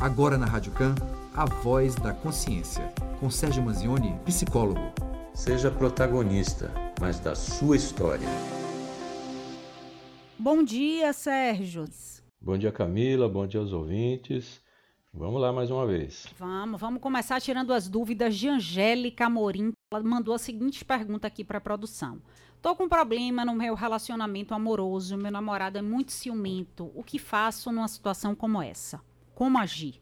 Agora na Rádio Can, a voz da consciência, com Sérgio Manzioni, psicólogo. Seja protagonista, mas da sua história. Bom dia, Sérgio. Bom dia, Camila. Bom dia aos ouvintes. Vamos lá mais uma vez. Vamos, vamos começar tirando as dúvidas de Angélica Amorim. Ela mandou a seguinte pergunta aqui para a produção. Tô com um problema no meu relacionamento amoroso, meu namorado é muito ciumento. O que faço numa situação como essa? Como agir?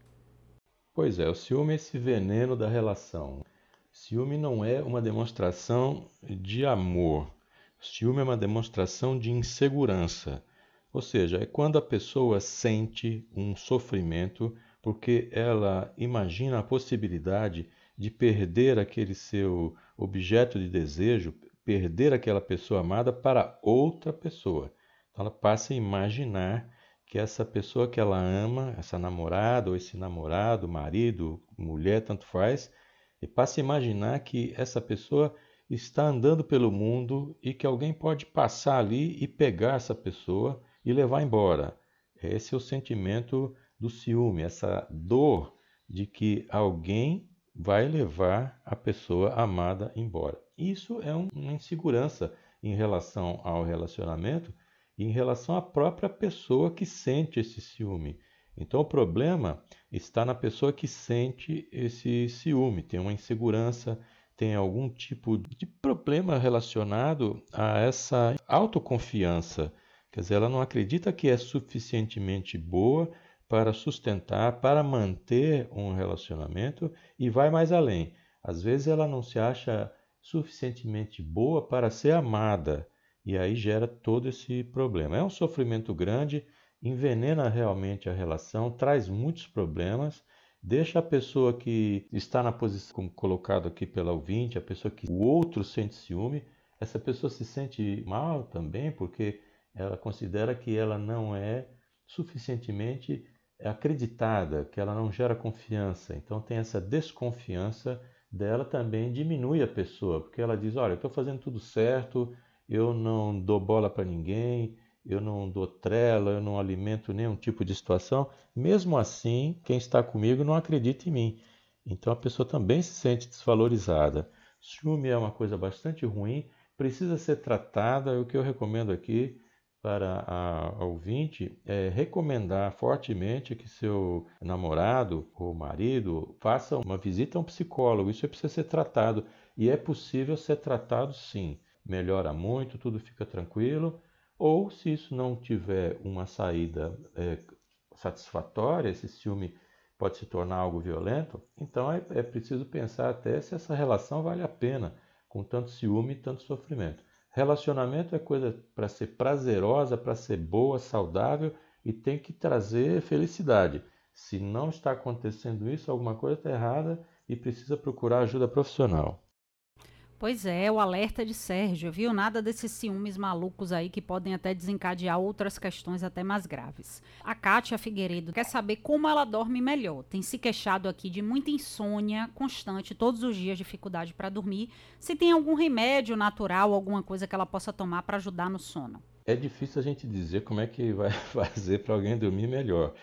Pois é, o ciúme é esse veneno da relação. Ciúme não é uma demonstração de amor. Ciúme é uma demonstração de insegurança. Ou seja, é quando a pessoa sente um sofrimento porque ela imagina a possibilidade de perder aquele seu objeto de desejo, perder aquela pessoa amada para outra pessoa. Então ela passa a imaginar que essa pessoa que ela ama, essa namorada ou esse namorado, marido, mulher, tanto faz, e passa a imaginar que essa pessoa está andando pelo mundo e que alguém pode passar ali e pegar essa pessoa e levar embora. Esse é o sentimento do ciúme, essa dor de que alguém vai levar a pessoa amada embora. Isso é uma insegurança em relação ao relacionamento em relação à própria pessoa que sente esse ciúme. Então o problema está na pessoa que sente esse ciúme, tem uma insegurança, tem algum tipo de problema relacionado a essa autoconfiança. Quer dizer, ela não acredita que é suficientemente boa para sustentar, para manter um relacionamento e vai mais além. Às vezes ela não se acha suficientemente boa para ser amada e aí gera todo esse problema. É um sofrimento grande, envenena realmente a relação, traz muitos problemas, deixa a pessoa que está na posição, como colocado aqui pela ouvinte, a pessoa que o outro sente ciúme, essa pessoa se sente mal também porque ela considera que ela não é suficientemente acreditada, que ela não gera confiança. Então tem essa desconfiança dela também diminui a pessoa, porque ela diz: olha, eu estou fazendo tudo certo, eu não dou bola para ninguém, eu não dou trela, eu não alimento nenhum tipo de situação. Mesmo assim, quem está comigo não acredita em mim. Então a pessoa também se sente desvalorizada. Ciúme é uma coisa bastante ruim, precisa ser tratada. O que eu recomendo aqui para a, a ouvinte é recomendar fortemente que seu namorado ou marido faça uma visita a um psicólogo. Isso precisa ser tratado e é possível ser tratado sim. Melhora muito, tudo fica tranquilo. Ou se isso não tiver uma saída é, satisfatória, esse ciúme pode se tornar algo violento, então é, é preciso pensar até se essa relação vale a pena com tanto ciúme e tanto sofrimento. Relacionamento é coisa para ser prazerosa, para ser boa, saudável e tem que trazer felicidade. Se não está acontecendo isso, alguma coisa está errada e precisa procurar ajuda profissional. Pois é, o alerta de Sérgio, viu? Nada desses ciúmes malucos aí que podem até desencadear outras questões até mais graves. A Kátia Figueiredo quer saber como ela dorme melhor. Tem se queixado aqui de muita insônia constante, todos os dias, dificuldade para dormir. Se tem algum remédio natural, alguma coisa que ela possa tomar para ajudar no sono. É difícil a gente dizer como é que vai fazer para alguém dormir melhor,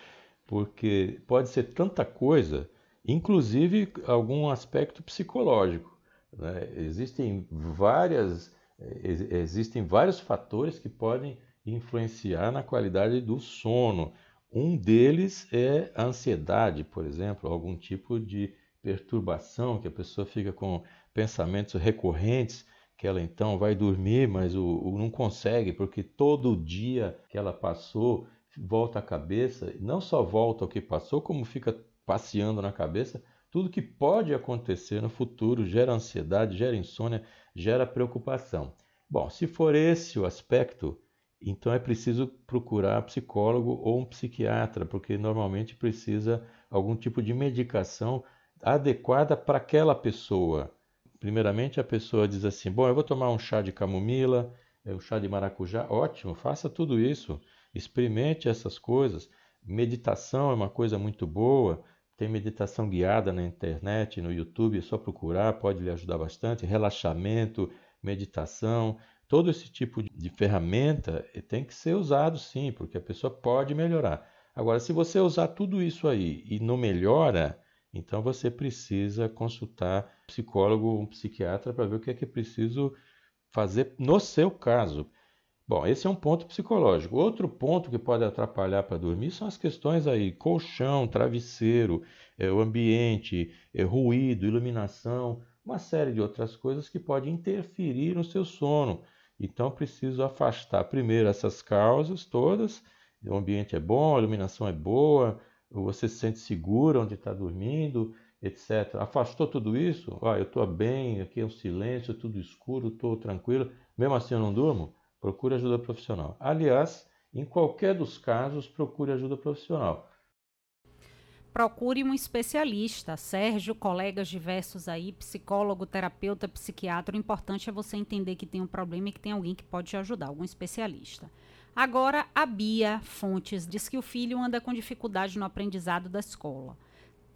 porque pode ser tanta coisa, inclusive algum aspecto psicológico. Né? Existem, várias, existem vários fatores que podem influenciar na qualidade do sono. Um deles é a ansiedade, por exemplo, algum tipo de perturbação, que a pessoa fica com pensamentos recorrentes, que ela então vai dormir, mas o, o não consegue, porque todo dia que ela passou volta a cabeça, não só volta o que passou, como fica passeando na cabeça tudo que pode acontecer no futuro gera ansiedade, gera insônia, gera preocupação. Bom, se for esse o aspecto, então é preciso procurar psicólogo ou um psiquiatra, porque normalmente precisa algum tipo de medicação adequada para aquela pessoa. Primeiramente, a pessoa diz assim: Bom, eu vou tomar um chá de camomila, um chá de maracujá. Ótimo, faça tudo isso, experimente essas coisas. Meditação é uma coisa muito boa. Tem meditação guiada na internet, no YouTube, é só procurar, pode lhe ajudar bastante. Relaxamento, meditação, todo esse tipo de ferramenta tem que ser usado sim, porque a pessoa pode melhorar. Agora, se você usar tudo isso aí e não melhora, então você precisa consultar um psicólogo, um psiquiatra para ver o que é que é preciso fazer no seu caso. Bom, esse é um ponto psicológico. Outro ponto que pode atrapalhar para dormir são as questões aí, colchão, travesseiro, é, o ambiente, é, ruído, iluminação, uma série de outras coisas que podem interferir no seu sono. Então, preciso afastar primeiro essas causas todas o ambiente é bom, a iluminação é boa, você se sente seguro onde está dormindo, etc. Afastou tudo isso? Ah, eu estou bem, aqui é um silêncio, tudo escuro, estou tranquilo, mesmo assim eu não durmo? Procure ajuda profissional. Aliás, em qualquer dos casos, procure ajuda profissional. Procure um especialista, Sérgio, colegas diversos aí, psicólogo, terapeuta, psiquiatra. O importante é você entender que tem um problema e que tem alguém que pode te ajudar, algum especialista. Agora, a Bia Fontes diz que o filho anda com dificuldade no aprendizado da escola.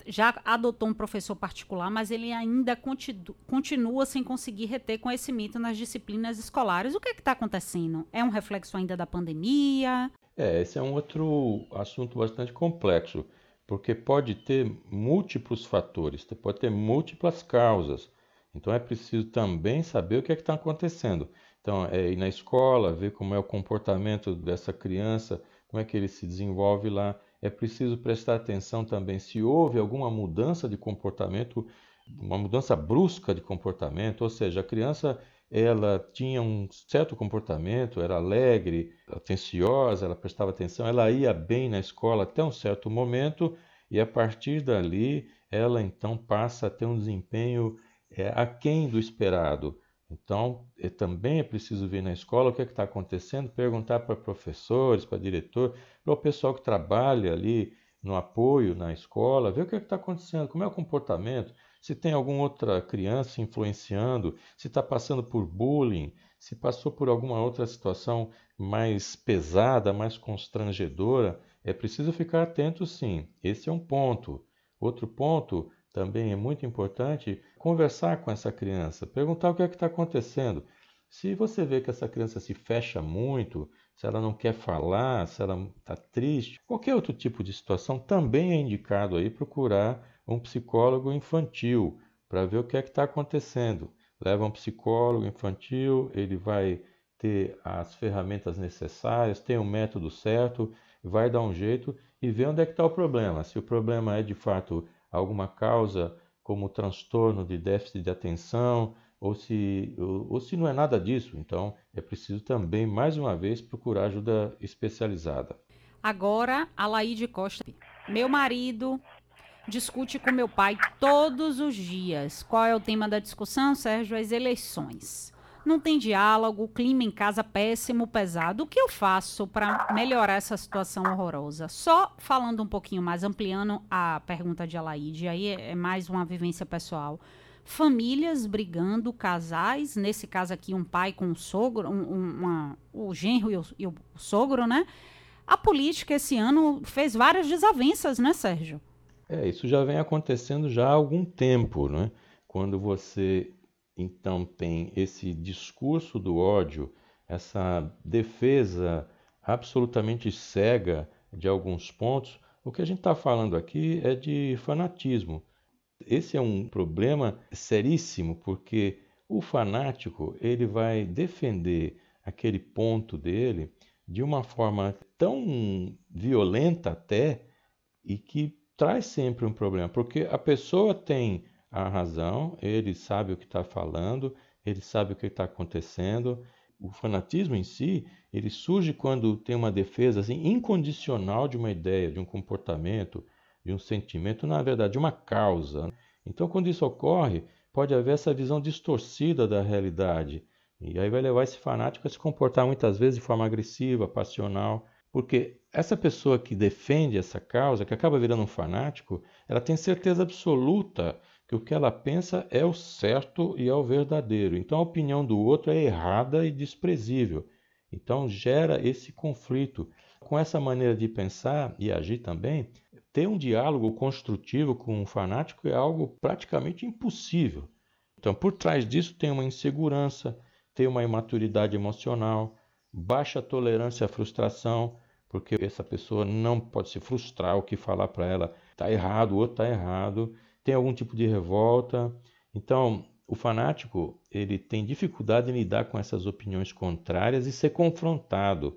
Já adotou um professor particular, mas ele ainda continu continua sem conseguir reter conhecimento nas disciplinas escolares. O que é está acontecendo? É um reflexo ainda da pandemia? É, esse é um outro assunto bastante complexo, porque pode ter múltiplos fatores, pode ter múltiplas causas. Então é preciso também saber o que é está acontecendo. Então, é ir na escola, ver como é o comportamento dessa criança, como é que ele se desenvolve lá. É preciso prestar atenção também se houve alguma mudança de comportamento, uma mudança brusca de comportamento, ou seja, a criança ela tinha um certo comportamento, era alegre, atenciosa, ela prestava atenção, ela ia bem na escola até um certo momento e a partir dali ela então passa a ter um desempenho é, aquém do esperado. Então, é, também é preciso ver na escola o que é está acontecendo, perguntar para professores, para diretor, para o pessoal que trabalha ali no apoio na escola, ver o que é está acontecendo, como é o comportamento, se tem alguma outra criança influenciando, se está passando por bullying, se passou por alguma outra situação mais pesada, mais constrangedora, é preciso ficar atento sim. Esse é um ponto. Outro ponto também é muito importante conversar com essa criança, perguntar o que é que está acontecendo. Se você vê que essa criança se fecha muito, se ela não quer falar, se ela está triste, qualquer outro tipo de situação, também é indicado aí procurar um psicólogo infantil para ver o que é que está acontecendo. Leva um psicólogo infantil, ele vai ter as ferramentas necessárias, tem o um método certo, vai dar um jeito e ver onde é que está o problema. Se o problema é de fato alguma causa como transtorno de déficit de atenção, ou se, ou, ou se não é nada disso. Então, é preciso também, mais uma vez, procurar ajuda especializada. Agora, a Laide Costa. Meu marido discute com meu pai todos os dias. Qual é o tema da discussão, Sérgio? As eleições não tem diálogo, o clima em casa péssimo, pesado. O que eu faço para melhorar essa situação horrorosa? Só falando um pouquinho mais, ampliando a pergunta de Alaide, aí é, é mais uma vivência pessoal. Famílias brigando, casais, nesse caso aqui, um pai com um sogro, um, um, uma, o genro e o, e o sogro, né? A política esse ano fez várias desavenças, né, Sérgio? É, isso já vem acontecendo já há algum tempo, né? Quando você então tem esse discurso do ódio, essa defesa absolutamente cega de alguns pontos, o que a gente está falando aqui é de fanatismo. Esse é um problema seríssimo, porque o fanático ele vai defender aquele ponto dele de uma forma tão violenta até e que traz sempre um problema, porque a pessoa tem a razão, ele sabe o que está falando, ele sabe o que está acontecendo. O fanatismo em si, ele surge quando tem uma defesa assim, incondicional de uma ideia, de um comportamento, de um sentimento, na verdade, de uma causa. Então, quando isso ocorre, pode haver essa visão distorcida da realidade. E aí vai levar esse fanático a se comportar muitas vezes de forma agressiva, passional, porque essa pessoa que defende essa causa, que acaba virando um fanático, ela tem certeza absoluta que o que ela pensa é o certo e é o verdadeiro. Então a opinião do outro é errada e desprezível. Então gera esse conflito. Com essa maneira de pensar e agir também, ter um diálogo construtivo com um fanático é algo praticamente impossível. Então, por trás disso tem uma insegurança, tem uma imaturidade emocional, baixa tolerância à frustração, porque essa pessoa não pode se frustrar o que falar para ela está errado, o outro está errado, tem algum tipo de revolta. Então, o fanático ele tem dificuldade em lidar com essas opiniões contrárias e ser confrontado.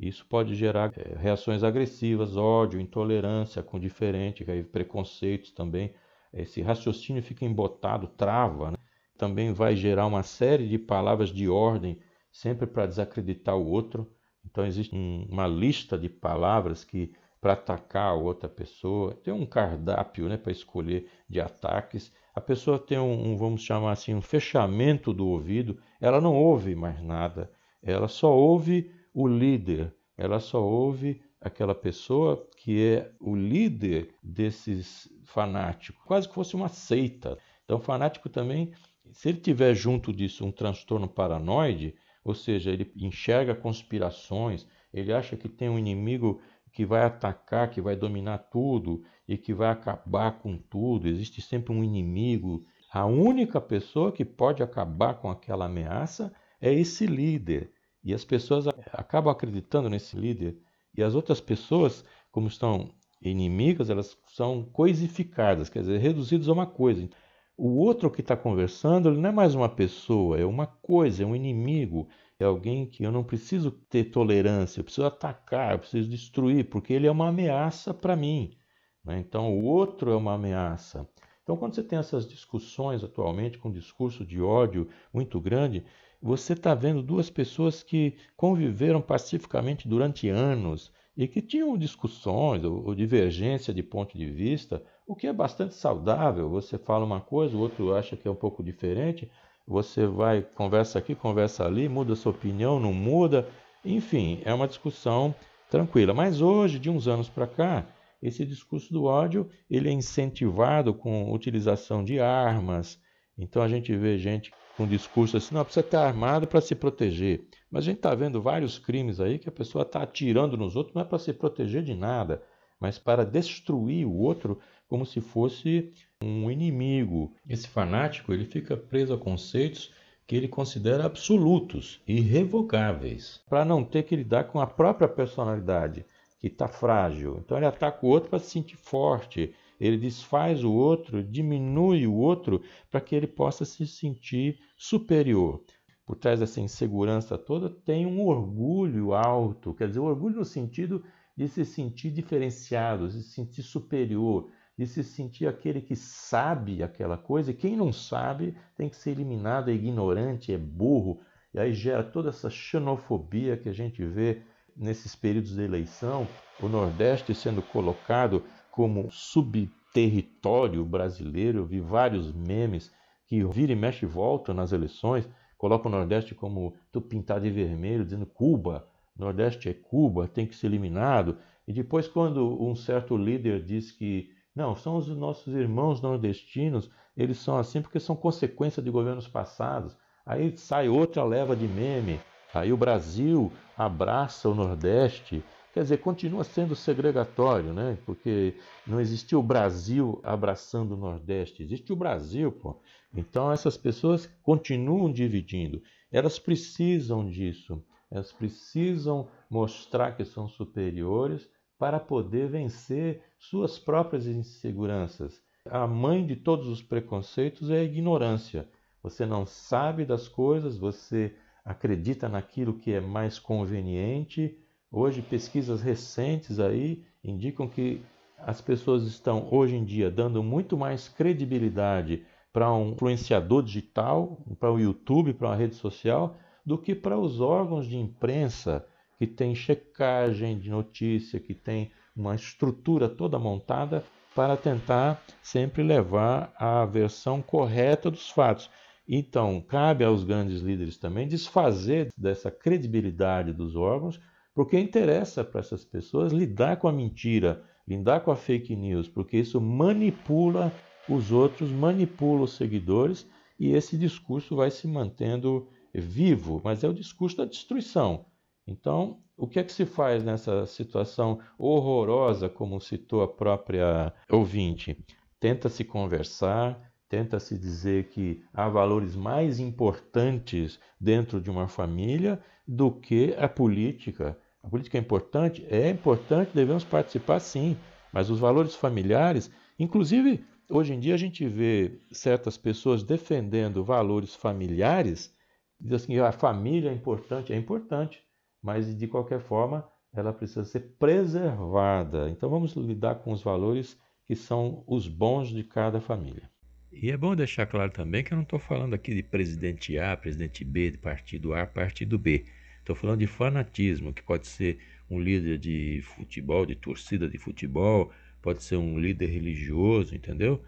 Isso pode gerar é, reações agressivas, ódio, intolerância com diferente, preconceitos também. Esse raciocínio fica embotado, trava. Né? Também vai gerar uma série de palavras de ordem, sempre para desacreditar o outro. Então existe um, uma lista de palavras que para atacar a outra pessoa, tem um cardápio né, para escolher de ataques. A pessoa tem um, um, vamos chamar assim, um fechamento do ouvido, ela não ouve mais nada, ela só ouve o líder, ela só ouve aquela pessoa que é o líder desses fanáticos, quase que fosse uma seita. Então, fanático também, se ele tiver junto disso um transtorno paranoide, ou seja, ele enxerga conspirações, ele acha que tem um inimigo que vai atacar, que vai dominar tudo e que vai acabar com tudo. Existe sempre um inimigo. A única pessoa que pode acabar com aquela ameaça é esse líder. E as pessoas acabam acreditando nesse líder. E as outras pessoas, como estão inimigas, elas são coisificadas, quer dizer, reduzidas a uma coisa. O outro que está conversando, ele não é mais uma pessoa, é uma coisa, é um inimigo é alguém que eu não preciso ter tolerância, eu preciso atacar, eu preciso destruir, porque ele é uma ameaça para mim. Né? Então, o outro é uma ameaça. Então, quando você tem essas discussões atualmente, com um discurso de ódio muito grande, você está vendo duas pessoas que conviveram pacificamente durante anos e que tinham discussões ou, ou divergência de ponto de vista, o que é bastante saudável. Você fala uma coisa, o outro acha que é um pouco diferente, você vai, conversa aqui, conversa ali, muda sua opinião, não muda. Enfim, é uma discussão tranquila. Mas hoje, de uns anos para cá, esse discurso do ódio ele é incentivado com utilização de armas. Então a gente vê gente com discurso assim, não, precisa estar armado para se proteger. Mas a gente está vendo vários crimes aí que a pessoa está atirando nos outros, não é para se proteger de nada, mas para destruir o outro como se fosse um inimigo. Esse fanático ele fica preso a conceitos que ele considera absolutos, irrevogáveis, para não ter que lidar com a própria personalidade, que está frágil. Então ele ataca o outro para se sentir forte, ele desfaz o outro, diminui o outro para que ele possa se sentir superior. Por trás dessa insegurança toda tem um orgulho alto, quer dizer, o orgulho no sentido de se sentir diferenciado, de se sentir superior, de se sentir aquele que sabe aquela coisa, e quem não sabe tem que ser eliminado, é ignorante, é burro, e aí gera toda essa xenofobia que a gente vê nesses períodos de eleição, o Nordeste sendo colocado como subterritório brasileiro. Eu vi vários memes que vira e mexe e volta nas eleições, colocam o Nordeste como tu pintado de vermelho, dizendo Cuba, Nordeste é Cuba, tem que ser eliminado. E depois, quando um certo líder diz que não, são os nossos irmãos nordestinos, eles são assim porque são consequência de governos passados. Aí sai outra leva de meme, aí o Brasil abraça o Nordeste. Quer dizer, continua sendo segregatório, né? Porque não existiu o Brasil abraçando o Nordeste, existe o Brasil, pô. Então essas pessoas continuam dividindo. Elas precisam disso. Elas precisam mostrar que são superiores para poder vencer suas próprias inseguranças. A mãe de todos os preconceitos é a ignorância. Você não sabe das coisas, você acredita naquilo que é mais conveniente. Hoje, pesquisas recentes aí indicam que as pessoas estão hoje em dia dando muito mais credibilidade para um influenciador digital, para o YouTube, para uma rede social, do que para os órgãos de imprensa que tem checagem de notícia, que tem uma estrutura toda montada para tentar sempre levar a versão correta dos fatos. Então, cabe aos grandes líderes também desfazer dessa credibilidade dos órgãos, porque interessa para essas pessoas lidar com a mentira, lidar com a fake news, porque isso manipula os outros, manipula os seguidores e esse discurso vai se mantendo vivo, mas é o discurso da destruição. Então, o que é que se faz nessa situação horrorosa, como citou a própria ouvinte? Tenta-se conversar, tenta-se dizer que há valores mais importantes dentro de uma família do que a política. A política é importante? É importante, devemos participar sim, mas os valores familiares, inclusive hoje em dia a gente vê certas pessoas defendendo valores familiares, diz assim, a família é importante, é importante, mas de qualquer forma ela precisa ser preservada. Então vamos lidar com os valores que são os bons de cada família. E é bom deixar claro também que eu não estou falando aqui de presidente A, presidente B, de partido A, partido B. Estou falando de fanatismo, que pode ser um líder de futebol, de torcida de futebol, pode ser um líder religioso, entendeu?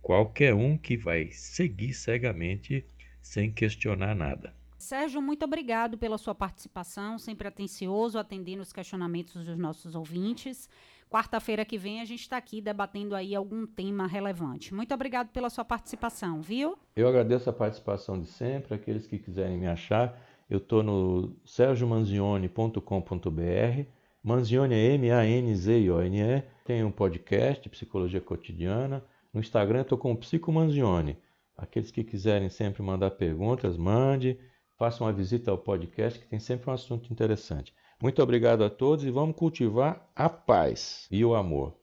Qualquer um que vai seguir cegamente sem questionar nada. Sérgio, muito obrigado pela sua participação, sempre atencioso, atendendo os questionamentos dos nossos ouvintes. Quarta-feira que vem a gente está aqui debatendo aí algum tema relevante. Muito obrigado pela sua participação, viu? Eu agradeço a participação de sempre. Aqueles que quiserem me achar, eu estou no sergiomanzione.com.br. Manzione é M-A-N-Z-I-O-N-E. Tem um podcast, Psicologia Cotidiana. No Instagram estou com o Psico Manzione. Aqueles que quiserem sempre mandar perguntas, mande. Faça uma visita ao podcast que tem sempre um assunto interessante. Muito obrigado a todos e vamos cultivar a paz e o amor.